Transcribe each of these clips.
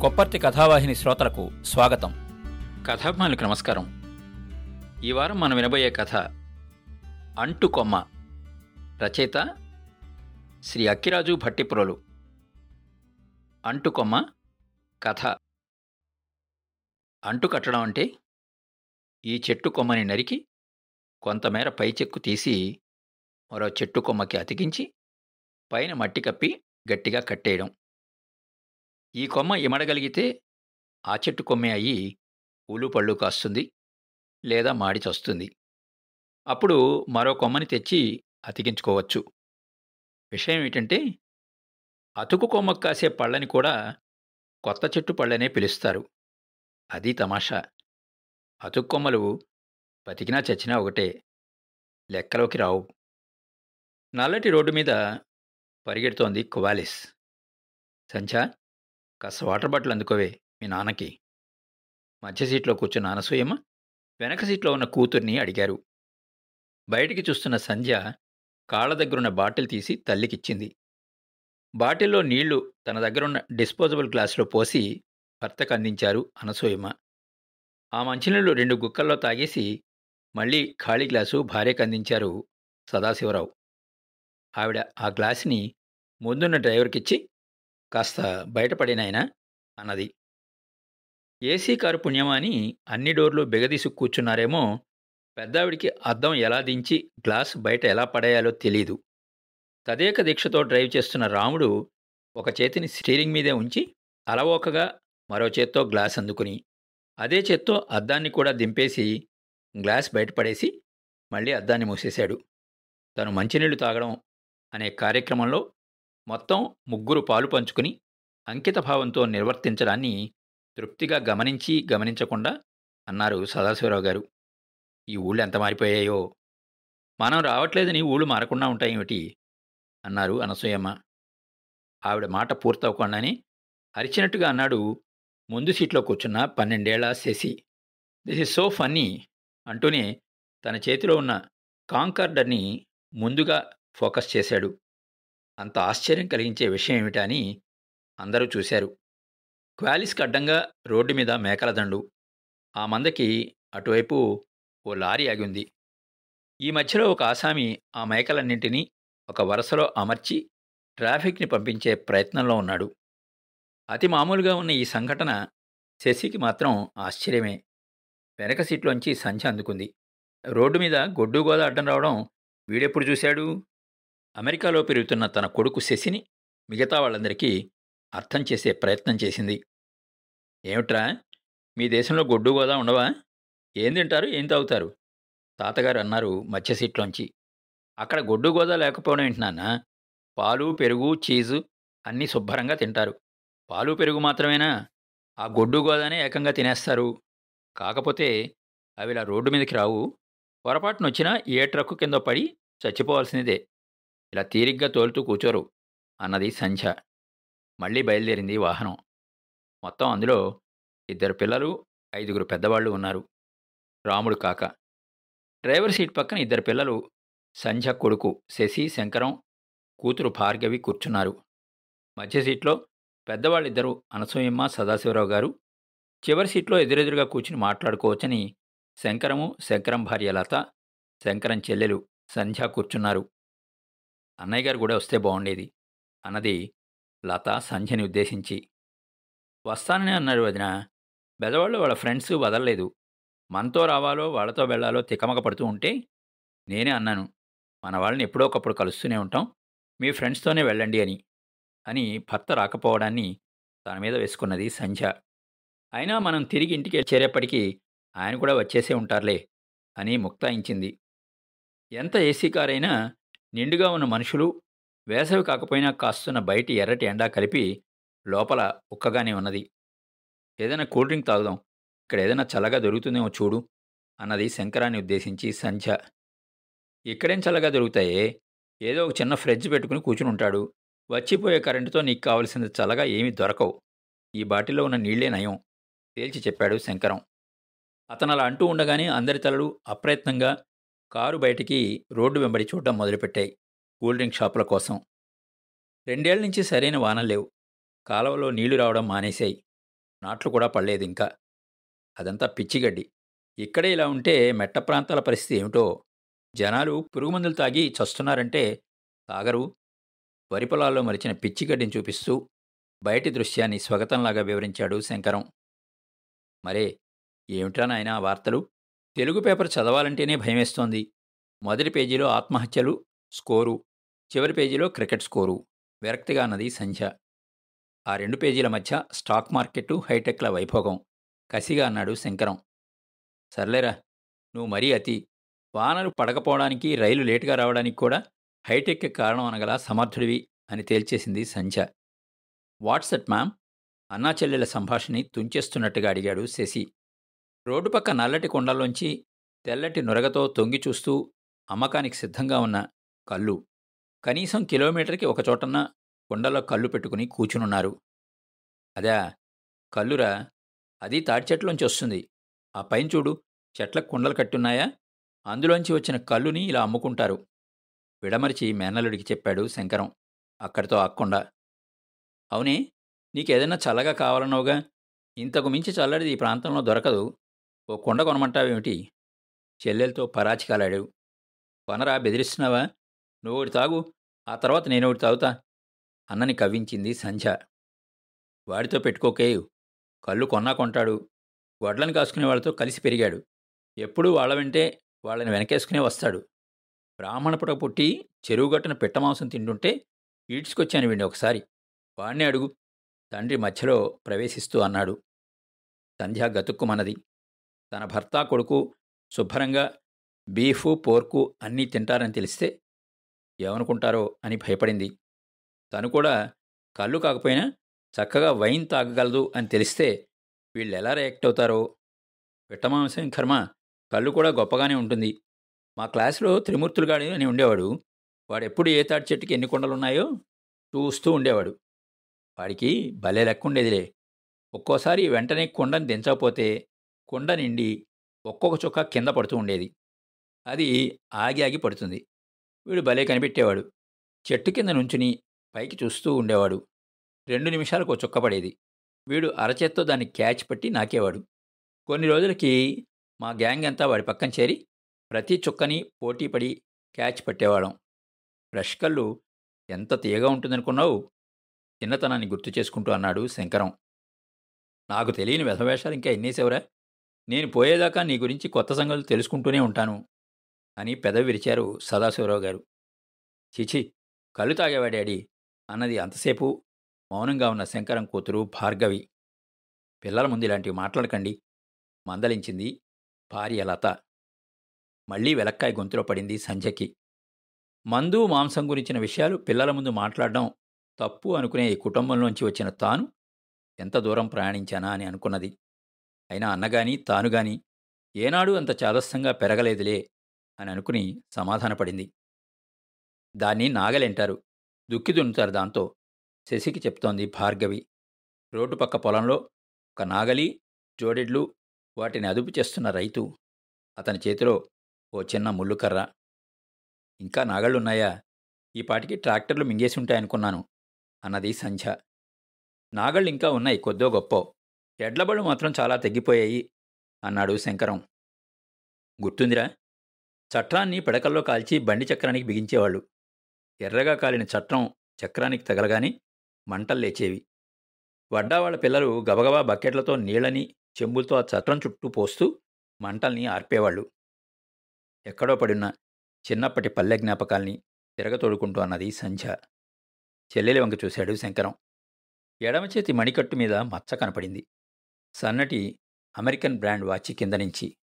కొప్పర్తి కథావాహిని శ్రోతలకు స్వాగతం. కథాభిమానులకు నమస్కారం. ఈ వారం మనం వినబోయే కథ అంటు కొమ్మ రచయిత శ్రీ అక్కిరాజు భట్టిప్రోలు. అంటు కొమ్మ కథ. అంటు కట్టడం అంటే ఈ చెట్టు కొమ్మని నరికి కొంతమేర పై చెక్కు తీసి మరో చెట్టు కొమ్మకి అతికించి పైన మట్టి కప్పి గట్టిగా కట్టేయడం. ఈ కొమ్మ ఇమడగలిగితే ఆ చెట్టు కొమ్మే అయ్యి ఉలు పళ్ళు కాస్తుంది లేదా మాడి చస్తుంది. అప్పుడు మరో కొమ్మని తెచ్చి అతికించుకోవచ్చు. విషయం ఏమిటంటే అతుకు కొమ్మకు కాసే పళ్ళని కూడా కొత్త చెట్టు పళ్ళనే పిలుస్తారు. అది తమాషా. అతుకు కొమ్మలు బతికినా చచ్చినా ఒకటే. లెక్కలోకి రావు. నల్లటి రోడ్డు మీద పరిగెడుతోంది కువాలిస్. సంధ్య కాస్త వాటర్ బాటిల్ అందుకోవే మీ నాన్నకి. మధ్య సీట్లో కూర్చున్న అనసూయమ్మ వెనక సీట్లో ఉన్న కూతుర్ని అడిగారు. బయటికి చూస్తున్న సంధ్య కాళ్ళ దగ్గరున్న బాటిల్ తీసి తల్లికిచ్చింది. బాటిల్లో నీళ్ళు తన దగ్గరున్న డిస్పోజబుల్ గ్లాసులో పోసి భర్తకు అందించారు అనసూయమ్మ ఆ మంచినీళ్ళు రెండు గుక్కల్లో తాగేసి మళ్ళీ ఖాళీ గ్లాసు భార్యకు అందించారు సదాశివరావు. ఆవిడ ఆ గ్లాసుని ముందున్న డ్రైవర్కిచ్చి కాస్త బయటపడినాయనా అన్నది. ఏసీ కారు పుణ్యమా అని అన్ని డోర్లు బిగదీసి కూర్చున్నారేమో పెద్దావిడికి అద్దం ఎలా దించి గ్లాస్ బయట ఎలా పడేయాలో తెలీదు. తదేక దీక్షతో డ్రైవ్ చేస్తున్న రాముడు ఒక చేతిని స్టీరింగ్ మీదే ఉంచి అలవోకగా మరో చేత్తో గ్లాస్ అందుకుని అదే చేత్తో అద్దాన్ని కూడా దింపేసి గ్లాస్ బయటపడేసి మళ్ళీ అద్దాన్ని మూసేశాడు. తను మంచినీళ్ళు తాగడం అనే కార్యక్రమంలో మొత్తం ముగ్గురు పాలు పంచుకుని అంకితభావంతో నిర్వర్తించడాన్ని తృప్తిగా గమనించి గమనించకుండా అన్నారు సదాశివరావు గారు. ఈ ఊళ్ళు ఎంత మారిపోయాయో? మనం రావట్లేదని ఊళ్ళు మారకుండా ఉంటాయేమిటి? అన్నారు అనసూయమ్మ. ఆవిడ మాట పూర్తవకుండానే అరిచినట్టుగా అన్నాడు ముందు సీట్లో కూర్చున్న పన్నెండేళ్ళ Shashi. This is so funny అంటూనే తన చేతిలో ఉన్న కాంకార్డర్ని ముందుగా ఫోకస్ చేశాడు. అంత ఆశ్చర్యం కలిగించే విషయం ఏమిటా అని అందరూ చూశారు. క్వాలిస్కి అడ్డంగా రోడ్డు మీద మేకల దండు. ఆ మందకి అటువైపు ఓ లారీ ఆగి ఉంది ఈ మధ్యలో ఒక ఆసామి ఆ మేకలన్నింటినీ ఒక వరుసలో అమర్చి ట్రాఫిక్ని పంపించే ప్రయత్నంలో ఉన్నాడు. అతి మామూలుగా ఉన్న ఈ సంఘటన శశికి మాత్రం ఆశ్చర్యమే. వెనక సీట్లోంచి సంచి అందుకుంది. రోడ్డు మీద గొడ్డు గోద అడ్డం రావడం వీడెప్పుడు చూశాడు? అమెరికాలో పెరుగుతున్న తన కొడుకు శశిని మిగతా వాళ్ళందరికీ అర్థం చేసే ప్రయత్నం చేసింది. ఏమిట్రా? మీ దేశంలో గొడ్డు గోదా ఉండవా? ఏం తింటారు? ఏం తాగుతారు? తాతగారు అన్నారు మధ్య సీట్లోంచి. అక్కడ గొడ్డు గోదా లేకపోవడం ఏంటి నాన్న? పాలు పెరుగు చీజు అన్నీ శుభ్రంగా తింటారు. పాలు పెరుగు మాత్రమేనా? ఆ గొడ్డు గోదానే ఏకంగా తినేస్తారు. కాకపోతే అవి ఇలా రోడ్డు మీదకి రావు. పొరపాటున వచ్చినా ఏ ట్రక్కు కింద పడి చచ్చిపోవాల్సిందే ఇలా తీరిగ్గా తోలుతూ కూర్చోరు అన్నది సంధ్య. మళ్ళీ బయలుదేరింది వాహనం. మొత్తం అందులో ఇద్దరు పిల్లలు ఐదుగురు పెద్దవాళ్ళు ఉన్నారు. రాముడు కాక. డ్రైవర్ సీట్ పక్కన ఇద్దరు పిల్లలు సంధ్య కొడుకు శశి శంకరం కూతురు భార్గవి కూర్చున్నారు. మధ్య సీట్లో పెద్దవాళ్ళిద్దరూ అనసూయమ్మ సదాశివరావు గారు. చివరి సీట్లో ఎదురెదురుగా కూర్చుని మాట్లాడుకోవచ్చని శంకరము శంకరం భార్య లత శంకరం చెల్లెలు సంధ్య కూర్చున్నారు. అన్నయ్య గారు కూడా వస్తే బాగుండేది. అన్నది లత సంధ్యని ఉద్దేశించి. వస్తానని అన్నారు వదిన. బెదవాళ్ళు వాళ్ళ ఫ్రెండ్స్ వదలలేదు. మనతో రావాలో వాళ్ళతో వెళ్ళాలో తికమక పడుతూ ఉంటే నేనే అన్నాను. మన వాళ్ళని ఎప్పుడో ఒకప్పుడు కలుస్తూనే ఉంటాం. మీ ఫ్రెండ్స్తోనే వెళ్ళండి అని. అని భర్త రాకపోవడాన్ని తన మీద వేసుకున్నది సంధ్య. అయినా మనం తిరిగి ఇంటికి చేరేపటికి ఆయన కూడా వచ్చేసే ఉంటారులే అని ముక్తాయించింది. ఎంత ఏసీ కారైనా నిండుగా ఉన్న మనుషులు వేసవి కాకపోయినా కాస్తున్న బయటి ఎర్రటి ఎండా కలిపి లోపల ఉక్కగానే ఉన్నది. ఏదైనా కూల్ డ్రింక్ తాగుదాం ఇక్కడ ఏదైనా చల్లగా దొరుకుతుందేమో చూడు అన్నది శంకరాన్ని ఉద్దేశించి సంధ్య. ఇక్కడేం చల్లగా దొరుకుతాయే? ఏదో ఒక చిన్న ఫ్రిడ్జ్ పెట్టుకుని కూర్చుని ఉంటాడు. వచ్చిపోయే కరెంటుతో నీకు కావలసింది చల్లగా ఏమీ దొరకవు. ఈ బాటిల్లో ఉన్న నీళ్ళే నయం తేల్చి చెప్పాడు శంకరం. అతను అలా అంటూ ఉండగానే అందరి తలలు అప్రయత్నంగా కారు బయటికి రోడ్డు వెంబడి చూడడం మొదలుపెట్టాయి. కూల్ డ్రింక్ షాపుల కోసం. రెండేళ్ళ నుంచి సరైన వానలు లేవు. కాలువలో నీళ్ళు రావడం మానేశాయి. నాట్లు కూడా పడలేదు ఇంకా. అదంతా పిచ్చిగడ్డి ఇక్కడే ఇలా ఉంటే మెట్ట ప్రాంతాల పరిస్థితి ఏమిటో? జనాలు పురుగుమందులు తాగి చస్తున్నారంటే తాగరు. వరి పొలాల్లో మరిచిన పిచ్చిగడ్డిని చూపిస్తూ బయటి దృశ్యాన్ని స్వగతంలాగా వివరించాడు శంకరం. మరే ఏమిటా నాయన వార్తలు? తెలుగు పేపర్ చదవాలంటేనే భయమేస్తోంది. మొదటి పేజీలో ఆత్మహత్యలు స్కోరు చివరి పేజీలో క్రికెట్ స్కోరు విరక్తిగా అన్నది సంధ్య. ఆ రెండు పేజీల మధ్య స్టాక్ మార్కెట్టు హైటెక్ల వైభోగం. కసిగా అన్నాడు శంకరం. సర్లేరా నువ్వు మరీ అతి. వానలు పడకపోవడానికి రైలు లేటుగా రావడానికి కూడా హైటెక్ కారణం అనగల సమర్థుడివి అని తేల్చేసింది సంధ్య. వాట్సప్ మ్యామ్ అన్నా చెల్లెల సంభాషణని తుంచేస్తున్నట్టుగా అడిగాడు శశి. రోడ్డు పక్క నల్లటి కొండల్లోంచి తెల్లటి నురగతో తొంగి చూస్తూ అమ్మకానికి సిద్ధంగా ఉన్న కళ్ళు. కనీసం కిలోమీటర్కి ఒకచోటన్న కొండలో కళ్ళు పెట్టుకుని కూచునున్నారు అదా కల్లురా అది తాటి చెట్లోంచి వస్తుంది. ఆ పైన చూడు చెట్లకు కుండలు కట్టున్నాయా? అందులోంచి వచ్చిన కళ్ళుని ఇలా అమ్ముకుంటారు. విడమరిచి మేనలుడికి చెప్పాడు శంకరం అక్కడితో ఆక్కుండా అవునే నీకేదైనా చల్లగా కావాలన్నావుగా. ఇంతకు మించి చల్లడిది ఈ ప్రాంతంలో దొరకదు. ఓ కుండ కొనమంటావేమిటి? చెల్లెలతో పరాచికాలాడావు. కొనరా బెదిరిస్తున్నావా? నువ్వు ఒకటి తాగు ఆ తర్వాత నేను ఒకటి తాగుతా అన్నని కవ్వించింది సంధ్య. వాడితో పెట్టుకోకే కళ్ళు కొన్నా కొంటాడు. వడ్లను కాసుకునే వాళ్ళతో కలిసి పెరిగాడు. ఎప్పుడూ వాళ్ళ వెంటే వాళ్ళని వెనకేసుకునే వస్తాడు. బ్రాహ్మణపుట పుట్టి చెరువుగట్టున పిట్టమాంసం తింటుంటే ఈడ్చుకొచ్చాను వీడిని ఒకసారి. వాణ్ణి అడుగు. తండ్రి మధ్యలో ప్రవేశిస్తూ అన్నాడు. సంధ్య గతుక్కుమన్నది. తన భర్త కొడుకు శుభ్రంగా బీఫు పోర్కు అన్నీ తింటారని తెలిస్తే ఏమనుకుంటారో అని భయపడింది. తను కూడా కళ్ళు కాకపోయినా చక్కగా వైన్ తాగగలదు అని తెలిస్తే వీళ్ళు ఎలా రియాక్ట్ అవుతారో? విట్టమాంసం కర్మ కళ్ళు కూడా గొప్పగానే ఉంటుంది. మా క్లాసులో త్రిమూర్తులుగాడి అని ఉండేవాడు. వాడెప్పుడు ఏ తాటి చెట్టుకి ఎన్ని కొండలున్నాయో చూస్తూ ఉండేవాడు. వాడికి భలే లెక్క ఉండేదిలే ఒక్కోసారి వెంటనే కుండని దించకపోతే కుండ నిండి ఒక్కొక్క చుక్క కింద పడుతూ ఉండేది. అది ఆగి ఆగి పడుతుంది. వీడు భలే కనిపెట్టేవాడు. చెట్టు కింద నుంచుని పైకి చూస్తూ ఉండేవాడు. రెండు నిమిషాలకు చుక్క పడేది. వీడు అరచేత్తో దాన్ని క్యాచ్ పట్టి నాకేవాడు. కొన్ని రోజులకి మా గ్యాంగ్ అంతా వాడి పక్కన చేరి ప్రతి చుక్కని పోటీపడి క్యాచ్ పట్టేవాళ్ళం. బ్రష్ కళ్ళు ఎంత తీయగా ఉంటుందనుకున్నావు? చిన్నతనాన్ని గుర్తు చేసుకుంటూ అన్నాడు శంకరం. నాకు తెలియని వ్యధవేషాలు ఇంకా ఎన్నేసేవరా? నేను పోయేదాకా నీ గురించి కొత్త సంగతులు తెలుసుకుంటూనే ఉంటాను అని పెదవి విరిచారు సదాశివరావు గారు. చిచి కళ్ళు తాగేవా డాడీ. అన్నది అంతసేపు మౌనంగా ఉన్న శంకరం కూతురు భార్గవి. పిల్లల ముందు ఇలాంటివి మాట్లాడకండి. మందలించింది భార్య లత. మళ్ళీ వెలక్కాయ గొంతులో పడింది సంజయ్కి మందు మాంసం గురించిన విషయాలు పిల్లల ముందు మాట్లాడడం తప్పు అనుకునే ఈ కుటుంబంలోంచి వచ్చిన తాను ఎంత దూరం ప్రయాణించానా అని అనుకున్నది. అయినా అన్నగాని తానుగాని ఏనాడు అంత చాదస్తంగా పెరగలేదులే అని అనుకుని సమాధానపడింది. దాన్ని నాగలింటారు. దుక్కి దున్నుతారు దాంతో శశికి చెప్తోంది భార్గవి. రోడ్డు పక్క పొలంలో ఒక నాగలి జోడెడ్లు వాటిని అదుపు చేస్తున్న రైతు. అతని చేతిలో ఓ చిన్న ముళ్ళుకర్ర. ఇంకా నాగళ్ళున్నాయా? ఈ పాటికి ట్రాక్టర్లు మింగేసి ఉంటాయనుకున్నాను అన్నది సంధ్య. నాగళ్ళు ఇంకా ఉన్నాయి కొద్దో గొప్పో. ఎడ్లబళ్ళు మాత్రం చాలా తగ్గిపోయాయి అన్నాడు శంకరం. గుర్తుందిరా? చట్రాన్ని పిడకల్లో కాల్చి బండి చక్రానికి బిగించేవాళ్ళు. ఎర్రగా కాలిన చట్రం చక్రానికి తగలగాని మంటలు లేచేవి. వడ్డావాళ్ళ పిల్లలు గబగబా బకెట్లతో నీళ్ళని చెంబులతో ఆ చట్రం చుట్టూ పోస్తూ మంటల్ని ఆర్పేవాళ్ళు. ఎక్కడో పడిన చిన్నప్పటి పల్లె జ్ఞాపకాల్ని తిరగతోడుకుంటూ అన్నది సంధ్య. చెల్లెలి వంక చూశాడు శంకరం. ఎడమ చేతి మణికట్టు మీద మచ్చ కనపడింది. సన్నటి అమెరికన్ బ్రాండ్ వాచి కింద నుంచి.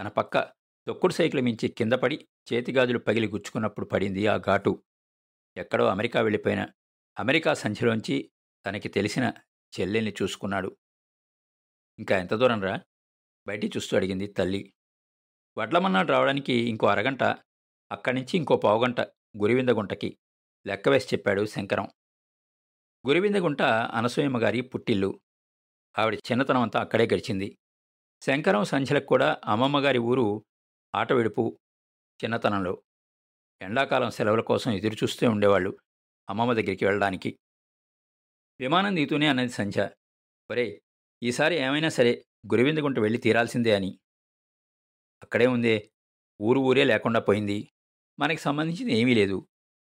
తన పక్క తొక్కుడు సైకిల్ మించి కిందపడి చేతిగాజులు పగిలి గుచ్చుకున్నప్పుడు పడింది ఆ ఘాటు. ఎక్కడో అమెరికా వెళ్ళిపోయిన అమెరికా సంచిలోంచి తనకి తెలిసిన చెల్లెల్ని చూసుకున్నాడు. ఇంకా ఎంత దూరం రా? బయటి చూస్తూ అడిగింది తల్లి. వడ్లమన్నాడు రావడానికి ఇంకో అరగంట అక్కడి నుంచి ఇంకో పావుగంట గురివిందగుంటకి లెక్క వేసి చెప్పాడు శంకరం. గురివిందగుంట అనసూయమ్మ గారి పుట్టిల్లు. ఆవిడ చిన్నతనం అంతా అక్కడే గడిచింది. శంకరం సంధ్యలకు కూడా అమ్మమ్మగారి ఊరు ఆటవిడుపు చిన్నతనంలో. ఎండాకాలం సెలవుల కోసం ఎదురుచూస్తూ ఉండేవాళ్ళు అమ్మమ్మ దగ్గరికి వెళ్ళడానికి. విమానం దిగుతూనే అన్నది సంధ్య. ఒరే ఈసారి ఏమైనా సరే గురివిందగుంట వెళ్ళి తీరాల్సిందే అని. అక్కడే ఉందే ఊరు ఊరే లేకుండా పోయింది. మనకి సంబంధించింది ఏమీ లేదు.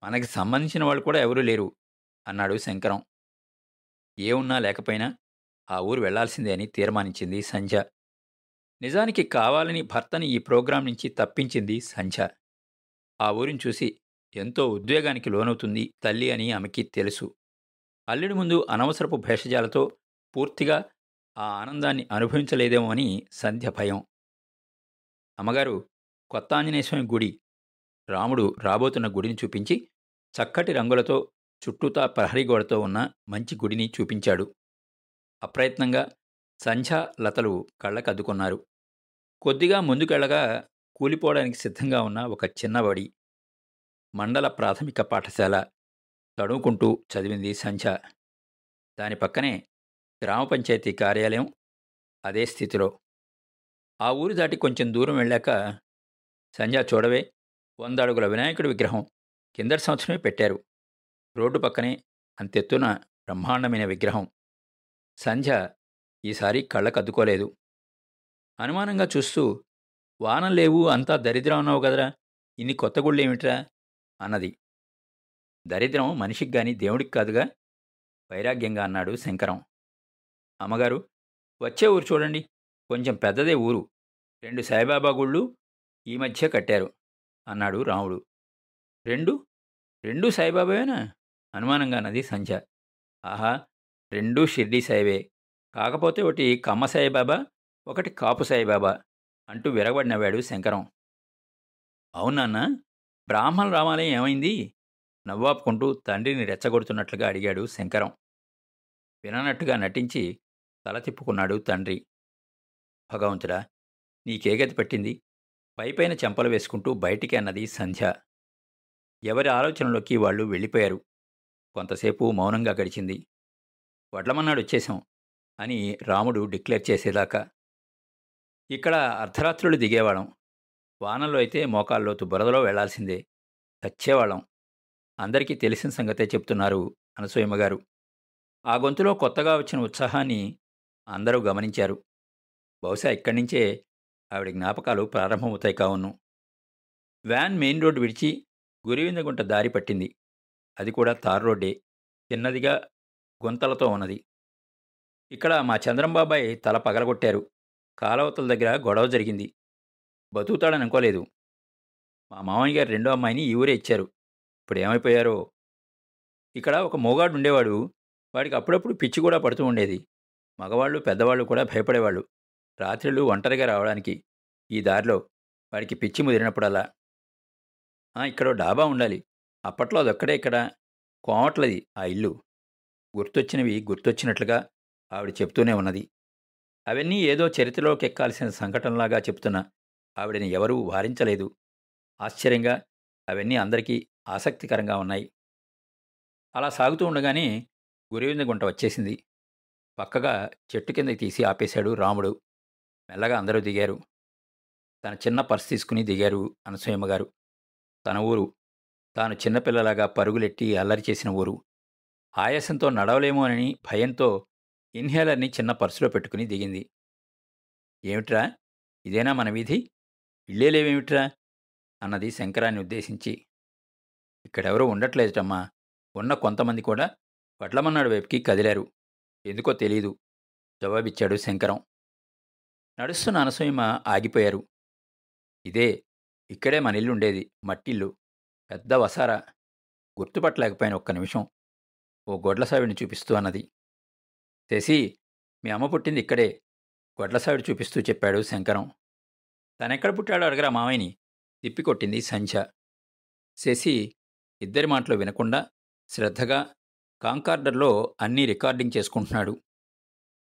మనకి సంబంధించిన వాళ్ళు కూడా ఎవరూ లేరు అన్నాడు శంకరం. ఏ ఉన్నా లేకపోయినా ఆ ఊరు వెళ్ళాల్సిందే అని తీర్మానించింది సంధ్య. నిజానికి కావాలని భర్తని ఈ ప్రోగ్రాం నుంచి తప్పించింది సంధ్య. ఆ ఊరిని చూసి ఎంతో ఉద్వేగానికి లోనవుతుంది తల్లి అని ఆమెకి తెలుసు. అల్లుడి ముందు అనవసరపు భేషజాలతో పూర్తిగా ఆ ఆనందాన్ని అనుభవించలేదేమో అని సంధ్య భయం. అమ్మగారు కొత్త ఆంజనేయస్వామి గుడి. రాముడు రాబోతున్న గుడిని చూపించి చక్కటి రంగులతో చుట్టూతా ప్రహరీ గోడతో ఉన్న మంచి గుడిని చూపించాడు. అప్రయత్నంగా సంధ్య లతలు కళ్ళకద్దుకున్నారు. కొద్దిగా ముందుకెళ్ళగా కూలిపోవడానికి సిద్ధంగా ఉన్న ఒక చిన్నబడి మండల ప్రాథమిక పాఠశాల తడుముకుంటూ చదివింది సంధ్య. దాని పక్కనే గ్రామ పంచాయతీ కార్యాలయం అదే స్థితిలో. ఆ ఊరు దాటి కొంచెం దూరం వెళ్ళాక సంధ్య చూడవే వంద అడుగుల వినాయకుడి విగ్రహం కిందటి సంవత్సరమే పెట్టారు. రోడ్డు పక్కనే అంతెత్తున బ్రహ్మాండమైన విగ్రహం సంధ్య ఈసారి కళ్ళకద్దుకోలేదు. అనుమానంగా చూస్తూ వానం లేవు అంతా దరిద్రం అన్నావు కదరా ఇన్ని కొత్త గుళ్ళేమిట్రా అన్నది. దరిద్రం మనిషికి గాని దేవుడికి కాదుగా? వైరాగ్యంగా అన్నాడు శంకరం. అమ్మగారు వచ్చే ఊరు చూడండి కొంచెం పెద్దదే ఊరు. రెండు సాయిబాబా గుళ్ళు ఈ మధ్య కట్టారు అన్నాడు రాముడు. రెండు? రెండు సాయిబాబావేనా అనుమానంగా అన్నది సంధ్య. ఆహా రెండూ షిర్డీ సాయిబే. కాకపోతే ఒకటి కమ్మ సాయిబాబా ఒకటి కాపు సాయిబాబా అంటూ విరగబడినవాడు శంకరం. అవునాన్న బ్రాహ్మణ రామాలయం ఏమైంది? నవ్వాపుకుంటూ తండ్రిని రెచ్చగొడుతున్నట్లుగా అడిగాడు శంకరం. విననట్టుగా నటించి తల తిప్పుకున్నాడు తండ్రి. భగవంతుడా నీకే గతి పట్టింది? పైపైన చెంపలు వేసుకుంటూ బయటికి అన్నది సంధ్య. ఎవరి ఆలోచనలోకి వాళ్ళు వెళ్ళిపోయారు. కొంతసేపు మౌనంగా గడిచింది. వడ్లమన్నాడు వచ్చేశాం అని రాముడు డిక్లేర్ చేసేదాకా. ఇక్కడ అర్ధరాత్రులు దిగేవాళ్ళం. వానల్లో అయితే మోకాల్లోతు బురదలో వెళ్ళాల్సిందే. చచ్చేవాళ్ళం. అందరికీ తెలిసిన సంగతే చెప్తున్నారు అనసూయమ్మగారు ఆ గొంతులో కొత్తగా వచ్చిన ఉత్సాహాన్ని అందరూ గమనించారు. బహుశా ఇక్కడి నుంచే ఆవిడ జ్ఞాపకాలు ప్రారంభమవుతాయి కావును. వ్యాన్ మెయిన్ రోడ్డు విడిచి గురివిందగుంట దారి పట్టింది. అది కూడా తార్ రోడ్డే. చిన్నదిగా గుంతలతో ఉన్నది. ఇక్కడ మా చంద్రంబాబాయ్ తల పగలగొట్టారు. కాలవతల దగ్గర గొడవ జరిగింది. బతుకుతాడని అనుకోలేదు. మా మామయ్య గారు రెండో అమ్మాయిని ఈ ఊరే ఇచ్చారు. ఇప్పుడు ఏమైపోయారో? ఇక్కడ ఒక మోగాడు ఉండేవాడు. వాడికి అప్పుడప్పుడు పిచ్చి కూడా పడుతూ ఉండేది. మగవాళ్ళు పెద్దవాళ్ళు కూడా భయపడేవాళ్ళు. రాత్రిళ్ళు ఒంటరిగా రావడానికి. ఈ దారిలో వాడికి పిచ్చి ముదిరినప్పుడల్లా. ఇక్కడ డాబా ఉండాలి. అప్పట్లో అదొక్కడే ఇక్కడ. కోమట్లది ఆ ఇల్లు. గుర్తొచ్చినవి గుర్తొచ్చినట్లుగా ఆవిడ చెప్తూనే ఉన్నది. అవన్నీ ఏదో చరిత్రలోకి ఎక్కాల్సిన సంఘటనలాగా చెప్తున్న ఆవిడని ఎవరూ వారించలేదు. ఆశ్చర్యంగా అవన్నీ అందరికీ ఆసక్తికరంగా ఉన్నాయి. అలా సాగుతూ ఉండగానే గురివిందగుంట వచ్చేసింది. పక్కగా చెట్టు కిందకి తీసి ఆపేశాడు రాముడు. మెల్లగా అందరూ దిగారు. తన చిన్న పర్స్ తీసుకుని దిగారు అనసూయమ్మ గారు. తన ఊరు. తాను చిన్నపిల్లలాగా పరుగులెట్టి అల్లరి చేసిన ఊరు. ఆయాసంతో నడవలేమోనని భయంతో ఇన్హేలర్ని చిన్న పర్సులో పెట్టుకుని దిగింది. ఏమిట్రా? ఇదేనా మన వీధి? ఇళ్ళేలేవేమిట్రా అన్నది శంకరాన్ని ఉద్దేశించి. ఇక్కడెవరూ ఉండట్లేదటమ్మా. ఉన్న కొంతమంది కూడా వడ్లమన్నాడు వైపుకి కదిలారు. ఎందుకో తెలీదు జవాబిచ్చాడు శంకరం. నడుస్తున్న అనసూయమ ఆగిపోయారు. ఇదే ఇక్కడే మన ఇల్లు ఉండేది మట్టిల్లు. పెద్ద వసారా. గుర్తుపట్టలేకపోయిన ఒక్క నిమిషం. ఓ గొడ్లసావిడిని చూపిస్తూ అన్నది. శశి మీ అమ్మ పుట్టింది ఇక్కడే. గొడ్లసావిడి చూపిస్తూ చెప్పాడు శంకరం. తనెక్కడ పుట్టాడో అడగరా మావయ్యని. తిప్పికొట్టింది సంధ్య. శశి ఇద్దరి మాటలు వినకుండా శ్రద్ధగా కాంకార్డర్లో అన్నీ రికార్డింగ్ చేసుకుంటున్నాడు.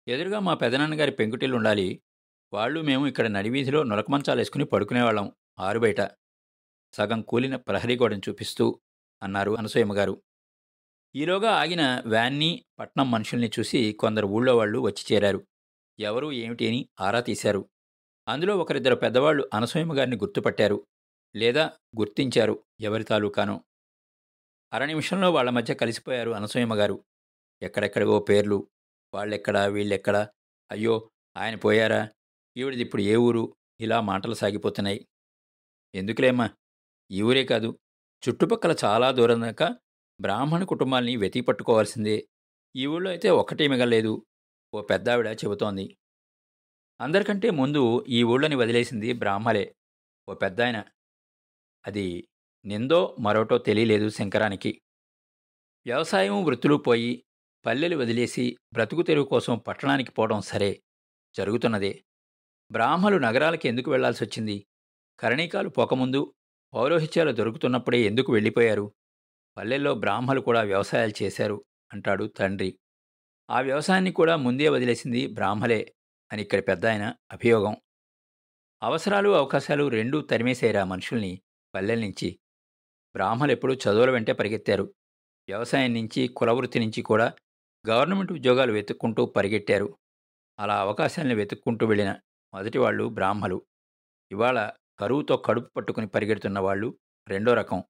ఎదురుగా మా పెదనాన్నగారి పెంకుటిల్లు ఉండాలి వాళ్ళు మేము ఇక్కడ నడివీధిలో నులకమంచాలు వేసుకుని పడుకునేవాళ్ళం ఆరుబయట. సగం కూలిన ప్రహరీ గోడను చూపిస్తూ అన్నారు అనసూయమ్మ గారు. ఈలోగా ఆగిన వ్యాన్ని పట్నం మనుషుల్ని చూసి కొందరు ఊళ్ళో వాళ్ళు వచ్చి చేరారు. ఎవరు ఏమిటి అని ఆరా తీశారు. అందులో ఒకరిద్దరు పెద్దవాళ్ళు అనసూయమ్మ గారిని గుర్తుపట్టారు లేదా గుర్తించారు ఎవరి తాలూకానో. అర నిమిషంలో వాళ్ళ మధ్య కలిసిపోయారు అనసూయమ్మ గారు. ఎక్కడెక్కడివో పేర్లు వాళ్ళెక్కడా వీళ్ళెక్కడా అయ్యో ఆయన పోయారా? ఈవిడిది ఇప్పుడు ఏ ఊరు? ఇలా మాటలు సాగిపోతున్నాయి. ఎందుకులేమ్మా? ఈ ఊరే కాదు. చుట్టుపక్కల చాలా దూరం దాకా బ్రాహ్మణ కుటుంబాల్ని వెతికి పట్టుకోవాల్సిందే ఈ ఊళ్ళో అయితే ఒక్కటే మిగలేదు ఓ పెద్దావిడ చెబుతోంది. అందరికంటే ముందు ఈ ఊళ్ళని వదిలేసింది బ్రాహ్మలే. ఓ పెద్దాయన అది నిందో మరోటో తెలియలేదు శంకరానికి. వ్యవసాయం వృత్తులు పోయి పల్లెలు వదిలేసి బ్రతుకు తెరువు కోసం పట్టణానికి పోవడం సరే జరుగుతున్నదే. బ్రాహ్మలు నగరాలకి ఎందుకు వెళ్ళాల్సి వచ్చింది కరణీకాలు పోకముందు పౌరోహిత్యాలు దొరుకుతున్నప్పుడే ఎందుకు వెళ్ళిపోయారు? పల్లెల్లో బ్రాహ్మలు కూడా వ్యవసాయాలు చేశారు అంటాడు తండ్రి. ఆ వ్యవసాయాన్ని కూడా ముందే వదిలేసింది బ్రాహ్మలే అని ఇక్కడ పెద్ద ఆయన అభియోగం. అవసరాలు అవకాశాలు రెండూ తరిమేసేరా మనుషుల్ని పల్లెల నుంచి. బ్రాహ్మలు ఎప్పుడూ చదువుల వెంటే పరిగెత్తారు. వ్యవసాయం నుంచి కులవృత్తి నుంచి కూడా గవర్నమెంట్ ఉద్యోగాలు వెతుక్కుంటూ పరిగెట్టారు. అలా అవకాశాలను వెతుక్కుంటూ వెళ్ళిన మొదటి వాళ్ళు బ్రాహ్మలు. ఇవాళ కరువుతో కడుపు పట్టుకుని పరిగెడుతున్న వాళ్ళు రెండో రకం.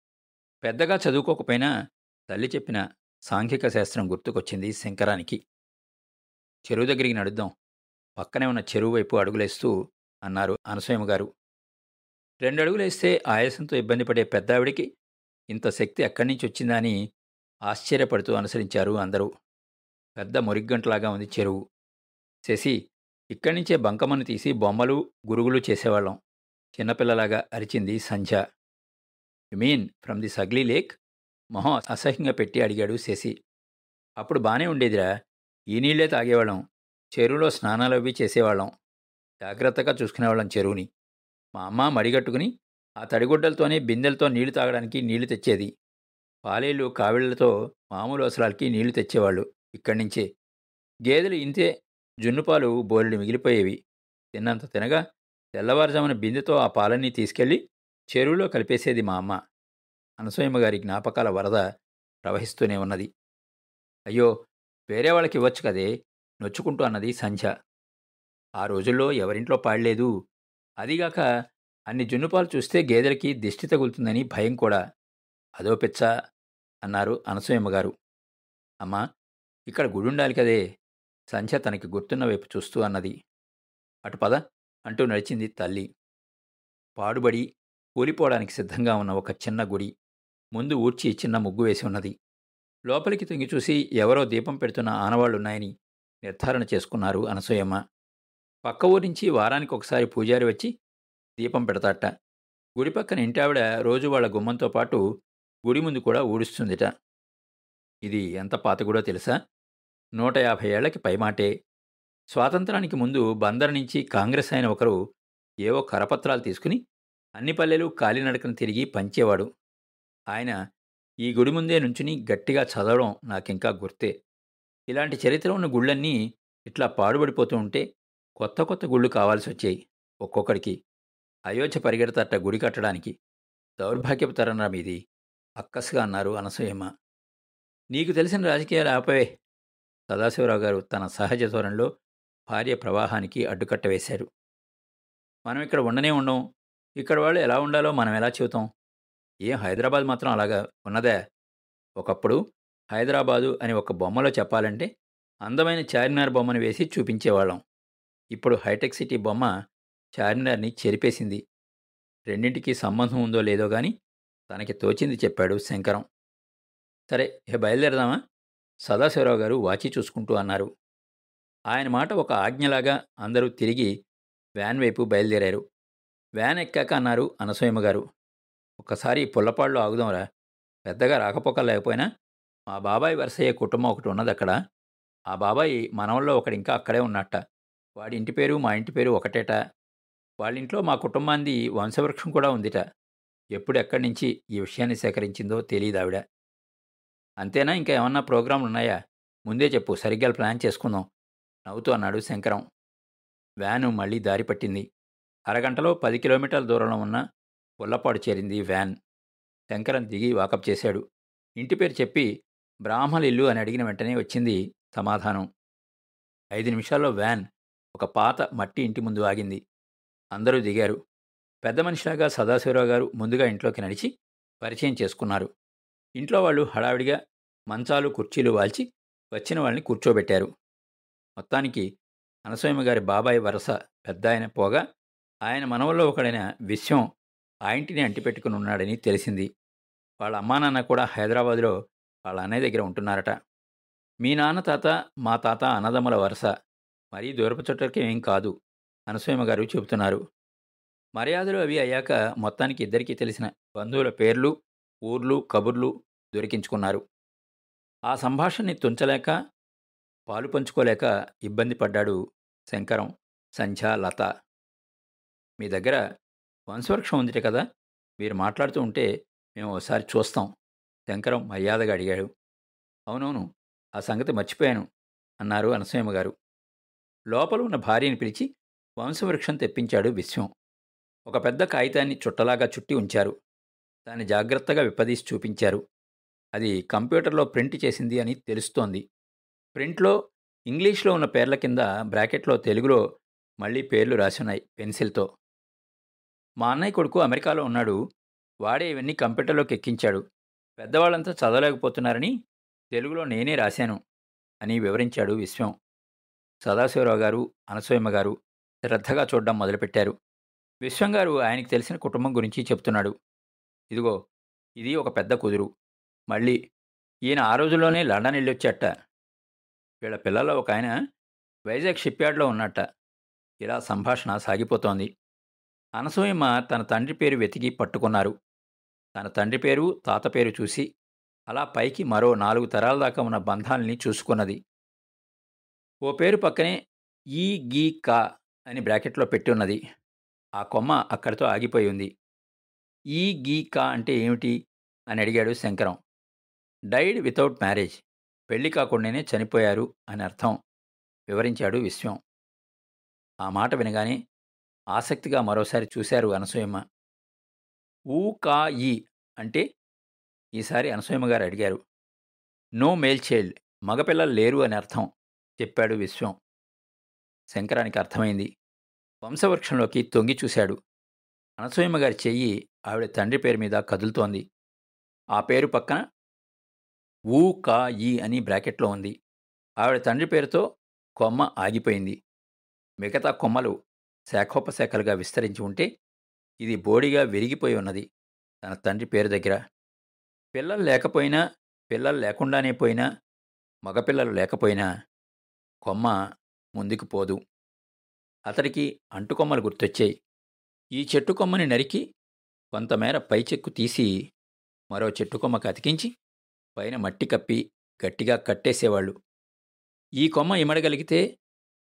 పెద్దగా చదువుకోకపోయినా తల్లి చెప్పిన సాంఘిక శాస్త్రం గుర్తుకొచ్చింది శంకరానికి. చెరువు దగ్గరికి నడుద్దాం. పక్కనే ఉన్న చెరువు వైపు అడుగులేస్తూ అన్నారు అనసూయమ్మ గారు. రెండు అడుగులేస్తే ఆయాసంతో ఇబ్బంది పడే పెద్దావిడికి ఇంత శక్తి ఎక్కడి నుంచి వచ్చిందా అని ఆశ్చర్యపడుతూ అనుసరించారు అందరూ. పెద్ద మురిగ్గంటలాగా ఉంది చెరువు. శశి ఇక్కడి నుంచే బంకమను తీసి బొమ్మలు గురుగులు చేసేవాళ్ళం. చిన్నపిల్లలాగా అరిచింది Sandhya. You mean from the సగ్లీ lake మొహం అసహ్యంగా పెట్టి అడిగాడు శశి. అప్పుడు బానే ఉండేదిరా. ఈ నీళ్ళే తాగేవాళ్ళం. చెరువులో స్నానాలు అవి చేసేవాళ్ళం. జాగ్రత్తగా చూసుకునేవాళ్ళం చెరువుని. మా అమ్మ మడిగట్టుకుని ఆ తడిగుడ్డలతోనే బిందెలతో నీళ్ళు తాగడానికి నీళ్ళు తెచ్చేది. పాలేళ్ళు కావిళ్ళతో మామూలు అవసరాలకి నీళ్ళు తెచ్చేవాళ్ళు ఇక్కడి నుంచే గేదెలు ఇంతే జున్నుపాలు బోలెడు మిగిలిపోయేవి. తిన్నంత తినగా తెల్లవారుజామున బిందెతో ఆ పాలన్నీ తీసుకెళ్ళి చెరువులో కలిపేసేది మా అమ్మ. అనసూయమ్మ గారి జ్ఞాపకాల వరద ప్రవహిస్తూనే ఉన్నది. అయ్యో! వేరే వాళ్ళకి ఇవ్వచ్చు కదే నొచ్చుకుంటూ అన్నది సంధ్య. ఆ రోజుల్లో ఎవరింట్లో పాడలేదు. అదిగాక అన్ని జున్నుపాలు చూస్తే గేదెలకి దిష్టి తగులుతుందని భయం కూడా. అదో పిచ్చ అన్నారు అనసూయమ్మగారు అమ్మా ఇక్కడ గుడుండాలి కదే సంధ్య తనకి గుర్తున్న వైపు చూస్తూ అన్నది. అటు పద అంటూ నడిచింది తల్లి. పాడుబడి కూలిపోవడానికి సిద్ధంగా ఉన్న ఒక చిన్న గుడి ముందు ఊడ్చి చిన్న ముగ్గు వేసి ఉన్నది. లోపలికి తొంగి చూసి ఎవరో దీపం పెడుతున్న ఆనవాళ్ళున్నాయని నిర్ధారణ చేసుకున్నారు అనసూయమ్మ. పక్క ఊరి నుంచి వారానికి ఒకసారి పూజారి వచ్చి దీపం పెడతాట గుడి పక్కన ఇంటావిడ రోజు వాళ్ళ గుమ్మంతో పాటు గుడి ముందు కూడా ఊడుస్తుందిట. ఇది ఎంత పాతగుడో తెలుసా? నూట యాభై ఏళ్ళకి పైమాటే. స్వాతంత్రానికి ముందు బందర్ నుంచి కాంగ్రెస్ అయిన ఒకరు ఏవో కరపత్రాలు తీసుకుని అన్ని పల్లెలు కాలినడకన తిరిగి పంచేవాడు. ఆయన ఈ గుడి ముందే నుంచుని గట్టిగా చదవడం నాకింకా గుర్తే. ఇలాంటి చరిత్ర ఉన్న గుళ్ళన్నీ ఇట్లా పాడుబడిపోతూ ఉంటే కొత్త కొత్త గుళ్ళు కావాల్సి వచ్చాయి ఒక్కొక్కడికి. అయోధ్య పరిగెడతట గుడి కట్టడానికి. దౌర్భాగ్యపు తరంరా మీది. అక్కసుగా అన్నారు అనసూయమ్మ. నీకు తెలిసిన రాజకీయాలు ఆపవే. సదాశివరావు గారు తన సహజ ధోరణిలో భార్య ప్రవాహానికి అడ్డుకట్ట వేశారు. మనం ఇక్కడ ఉండనే ఉండం. ఇక్కడ వాళ్ళు ఎలా ఉండాలో మనం ఎలా చెబుతాం? ఏం హైదరాబాద్ మాత్రం అలాగా ఉన్నదే? ఒకప్పుడు హైదరాబాదు అని ఒక బొమ్మలో చెప్పాలంటే అందమైన చార్మినార్ బొమ్మను వేసి చూపించేవాళ్ళం. ఇప్పుడు హైటెక్ సిటీ బొమ్మ చార్మినార్ని చెరిపేసింది. రెండింటికి సంబంధం ఉందో లేదో గాని తనకి తోచింది చెప్పాడు శంకరం. సరే ఇక బయలుదేరదామా? సదాశివరావు గారు వాచి చూసుకుంటూ అన్నారు. ఆయన మాట ఒక ఆజ్ఞలాగా అందరూ తిరిగి వ్యాన్ వైపు బయలుదేరారు. వ్యాన్ ఎక్కాక అన్నారు అనసూయమ్మ గారు. ఒక్కసారి పుల్లపాడులో ఆగుదాంరా. పెద్దగా రాకపోక లేకపోయినా మా బాబాయ్ వరసయ్య కుటుంబం ఒకటి ఉన్నది అక్కడ. ఆ బాబాయి మనవల్లో ఒకడు ఇంకా అక్కడే ఉన్నట్ట వాడి ఇంటి పేరు మా ఇంటి పేరు ఒకటేట. వాళ్ళింట్లో మా కుటుంబాంది వంశవృక్షం కూడా ఉందిట. ఎప్పుడు ఎక్కడి నుంచి ఈ విషయాన్ని సేకరించిందో తెలియదు ఆవిడ. అంతేనా? ఇంకా ఏమన్నా ప్రోగ్రాంలు ఉన్నాయా? ముందే చెప్పు. సరిగ్గా ప్లాన్ చేసుకుందాం. నవ్వుతూ అన్నాడు శంకరం. వ్యాను మళ్ళీ దారి పట్టింది. అరగంటలో పది కిలోమీటర్ల దూరంలో ఉన్న పుల్లపాడు చేరింది వ్యాన్. శంకరం దిగి వాకప్ చేశాడు. ఇంటి పేరు చెప్పి బ్రాహ్మణ ఇల్లు అని అడిగిన వెంటనే వచ్చింది సమాధానం. ఐదు నిమిషాల్లో వ్యాన్ ఒక పాత మట్టి ఇంటి ముందు ఆగింది. అందరూ దిగారు. పెద్ద మనిషిలాగా సదాశివరావు గారు ముందుగా ఇంట్లోకి నడిచి పరిచయం చేసుకున్నారు. ఇంట్లో వాళ్ళు హడావిడిగా మంచాలు కుర్చీలు వాల్చి వచ్చిన వాళ్ళని కూర్చోబెట్టారు. మొత్తానికి అనసూయమ్మ గారి బాబాయ్ వరస పెద్ద ఆయన పోగా ఆయన మనవల్లో ఒకడైన విశ్వం ఆ ఇంటిని అంటిపెట్టుకుని ఉన్నాడని తెలిసింది. వాళ్ళ అమ్మా నాన్న కూడా హైదరాబాదులో వాళ్ళ అన్నయ్య దగ్గర ఉంటున్నారట. మీ నాన్న తాత మా తాత అన్నదమ్ముల వరుస. మరీ దూరపు చుట్టలకి కాదు అనసూయమ్మ గారు చెబుతున్నారు. మర్యాదలు అవి అయ్యాక మొత్తానికి ఇద్దరికీ తెలిసిన బంధువుల పేర్లు ఊర్లు కబుర్లు దొరికించుకున్నారు. ఆ సంభాషణని తుంచలేక పాలు పంచుకోలేక ఇబ్బంది పడ్డాడు శంకరం సంధ్య లత. మీ దగ్గర వంశవృక్షం ఉంది కదా? మీరు మాట్లాడుతూ ఉంటే మేము ఒకసారి చూస్తాం. శంకరం మర్యాదగా అడిగాడు. అవునవును ఆ సంగతి మర్చిపోయాను అన్నారు అనసూయమ్మ గారు. లోపల ఉన్న భార్యని పిలిచి వంశవృక్షం తెప్పించాడు విశ్వం. ఒక పెద్ద కాగితాన్ని చుట్టలాగా చుట్టి ఉంచారు. దాన్ని జాగ్రత్తగా విప్పదీసి చూపించారు. అది కంప్యూటర్లో ప్రింట్ చేసింది అని తెలుస్తోంది. ప్రింట్లో ఇంగ్లీష్లో ఉన్న పేర్ల కింద బ్రాకెట్లో తెలుగులో మళ్ళీ పేర్లు రాసి ఉన్నాయి పెన్సిల్తో. మా అన్నయ్య కొడుకు అమెరికాలో ఉన్నాడు. వాడే ఇవన్నీ కంప్యూటర్లోకి ఎక్కించాడు. పెద్దవాళ్ళంతా చదవలేకపోతున్నారని తెలుగులో నేనే రాశాను అని వివరించాడు విశ్వం. సదాశివరావు గారు అనసూయమ్మ గారు శ్రద్ధగా చూడడం మొదలుపెట్టారు. విశ్వం గారు ఆయనకు తెలిసిన కుటుంబం గురించి చెప్తున్నాడు. ఇదిగో ఇది ఒక పెద్ద కుదురు. మళ్ళీ ఈయన ఆ రోజుల్లోనే లండన్ వెళ్ళొచ్చట వీళ్ళ పిల్లల్లో ఒక ఆయన వైజాగ్ షిప్యార్డ్లో ఉన్నట్ట ఇలా సంభాషణ సాగిపోతోంది. అనసూయమ్మ తన తండ్రి పేరు వెతికి పట్టుకున్నారు. తన తండ్రి పేరు తాత పేరు చూసి అలా పైకి మరో నాలుగు తరాల దాకా ఉన్న బంధాల్ని చూసుకున్నది. ఓ పేరు పక్కనే ఈ గీ కా అని బ్రాకెట్లో పెట్టి ఉన్నది ఆ కొమ్మ అక్కడితో ఆగిపోయి ఉంది. ఈ గీ కా అంటే ఏమిటి? అని అడిగాడు శంకరం. Died without marriage. పెళ్ళి కాకుండానే చనిపోయారు అని అర్థం. వివరించాడు విశ్వం. ఆ మాట వినగానే ఆసక్తిగా మరోసారి చూశారు అనసూయమ్మ. ఊ కా ఈ అంటే ఈసారి అనసూయమ్మ గారు అడిగారు. No male child. మగపిల్లలు లేరు అని అర్థం చెప్పాడు విశ్వం. శంకరానికి అర్థమైంది. వంశవృక్షంలోకి తొంగి చూశాడు. అనసూయమ్మ గారి చెయ్యి ఆవిడ తండ్రి పేరు మీద కదులుతోంది. ఆ పేరు పక్కన ఊ కా ఈ అని బ్రాకెట్లో ఉంది. ఆవిడ తండ్రి పేరుతో కొమ్మ ఆగిపోయింది. మిగతా కొమ్మలు శాఖోపశాఖలుగా విస్తరించి ఉంటే ఇది బోడిగా విరిగిపోయి ఉన్నది. తన తండ్రి పేరు దగ్గర. పిల్లలు లేకపోయినా పిల్లలు లేకుండానే పోయినా మగపిల్లలు లేకపోయినా కొమ్మ ముందుకు పోదు. అతడికి అంటుకొమ్మలు గుర్తొచ్చాయి. ఈ చెట్టు కొమ్మని నరికి కొంతమేర పై చెక్కు తీసి మరో చెట్టు కొమ్మకు అతికించి పైన మట్టి కప్పి గట్టిగా కట్టేసేవాళ్ళు. ఈ కొమ్మ ఇమడగలిగితే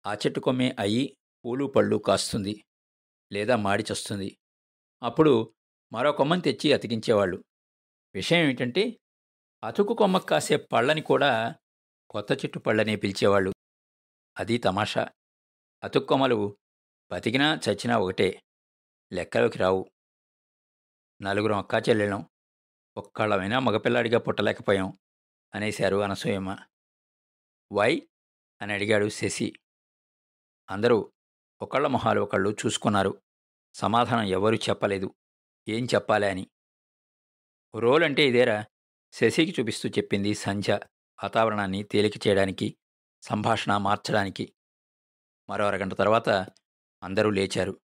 ఆ చెట్టు కొమ్మే అయి పూలు పళ్ళు కాస్తుంది లేదా మాడిచొస్తుంది అప్పుడు మరో కొమ్మని తెచ్చి అతికించేవాళ్ళు. విషయం ఏమిటంటే అతుకు కొమ్మకు కాసే పళ్ళని కూడా కొత్త చెట్టు పళ్ళనే పిలిచేవాళ్ళు. అది తమాషా. అతుకు కొమ్మలు బతికినా చచ్చినా ఒకటే లెక్కలోకి రావు. నలుగురం అక్కా చెల్లెళ్ళం. ఒక్కళ్ళమైనా మగపిల్లాడిగా పుట్టలేకపోయాం అనేశారు అనసూయమ్మ. వై? అని అడిగాడు శశి. అందరూ ఒకళ్ళ మొహాలు ఒకళ్ళు చూసుకున్నారు. సమాధానం ఎవరూ చెప్పలేదు. ఏం చెప్పాలి అని. రోల్ అంటే ఇదేరా. శశికి చూపిస్తూ చెప్పింది సంధ్య వాతావరణాన్ని తేలిక చేయడానికి సంభాషణ మార్చడానికి. మరో అరగంట తర్వాత అందరూ లేచారు.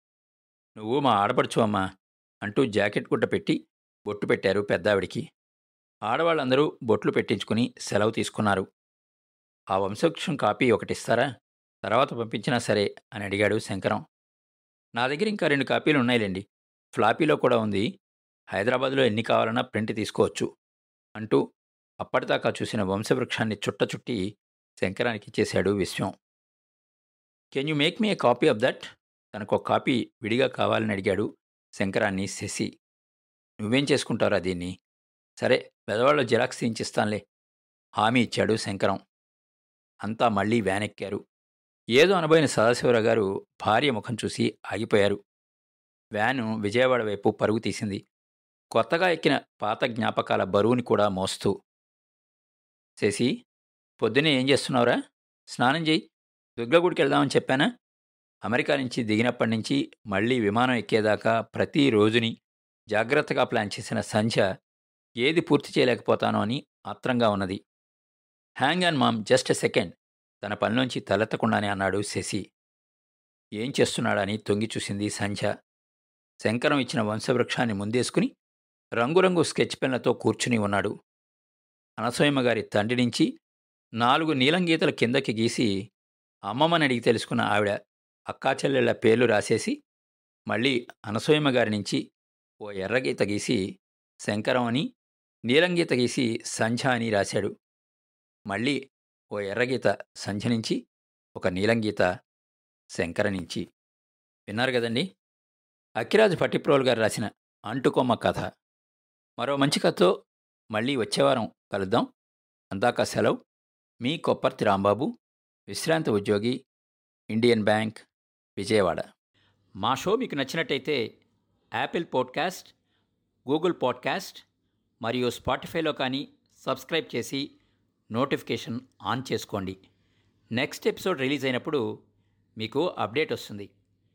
నువ్వు మా ఆడపడుచు అమ్మా అంటూ జాకెట్ గుడ్డ పెట్టి బొట్టు పెట్టారు పెద్దావిడికి. ఆడవాళ్ళందరూ బొట్లు పెట్టించుకుని సెలవు తీసుకున్నారు. ఆ వంశవృక్షం కాపీ ఒకటిస్తారా తర్వాత పంపించినా సరే అని అడిగాడు శంకరం. నా దగ్గర ఇంకా రెండు కాపీలు ఉన్నాయిలేండి. ఫ్లాపీలో కూడా ఉంది. హైదరాబాద్లో ఎన్ని కావాలన్నా ప్రింట్ తీసుకోవచ్చు అంటూ అప్పటిదాకా చూసిన వంశవృక్షాన్ని చుట్ట చుట్టి శంకరానికి ఇచ్చేశాడు Vishwam. Can you make me a copy of that తనకు ఒక కాపీ విడిగా కావాలని అడిగాడు శంకరాన్ని శశి. నువ్వేం చేసుకుంటారా దీన్ని? సరే పెదవాళ్ళ జిరాక్స్ తీయించిస్తానులే. హామీ ఇచ్చాడు శంకరం. అంతా మళ్ళీ వ్యాన్ ఎక్కారు. ఏదో అనబోయిన సదాశివరావు గారు భార్య ముఖం చూసి ఆగిపోయారు. వ్యాను విజయవాడ వైపు పరుగు తీసింది. కొత్తగా ఎక్కిన పాత జ్ఞాపకాల బరువుని కూడా మోస్తూ శశి పొద్దునే ఏం చేస్తున్నావురా? స్నానం చేయి. దుర్గగుడికి వెళ్దామని చెప్పానా? అమెరికా నుంచి దిగినప్పటి నుంచి మళ్ళీ విమానం ఎక్కేదాకా ప్రతి రోజుని జాగ్రత్తగా ప్లాన్ చేసిన సంధ్య ఏది పూర్తి చేయలేకపోతానో అని ఆత్రంగా ఉన్నది. Hang on mom just a second. తన పనిలోంచి తలెత్తకుండానే అన్నాడు శశి. ఏం చేస్తున్నాడని తొంగి చూసింది సంధ్య. శంకరం ఇచ్చిన వంశవృక్షాన్ని ముందేసుకుని రంగురంగు స్కెచ్ పెన్లతో కూర్చుని ఉన్నాడు. అనసూయమ్మ గారి తండ్రి నుంచి నాలుగు నీలం గీతల కిందకి గీసి అమ్మమ్మని అడిగి తెలుసుకున్న ఆవిడ అక్కాచెల్లెళ్ళ పేర్లు రాసేసి మళ్ళీ అనసూయమ్మ గారి నుంచి ఓ ఎర్రగీత గీసి శంకరం అని నీలం గీత గీసి సంధ్య అని రాశాడు. మళ్ళీ ఓ ఎర్రగీత సంధ్య నుంచి ఒక నీలం గీత శంకర నుంచి విన్నారు కదండి? అక్కిరాజు పట్టిప్రోలు గారు రాసిన అంటుకొమ్మ కథ. మరో మంచి కథతో మళ్ళీ వచ్చేవారం కలుద్దాం. అందాక సెలవు. మీ కొప్పర్తి రాంబాబు విశ్రాంతి ఉద్యోగి ఇండియన్ బ్యాంక్ విజయవాడ. మా షో మీకు నచ్చినట్టయితే యాపిల్ పాడ్కాస్ట్ గూగుల్ పాడ్కాస్ట్ మరియు స్పాటిఫైలో కానీ సబ్స్క్రైబ్ చేసి నోటిఫికేషన్ ఆన్ చేసుకోండి. నెక్స్ట్ ఎపిసోడ్ రిలీజ్ అయినప్పుడు మీకు అప్డేట్ వస్తుంది.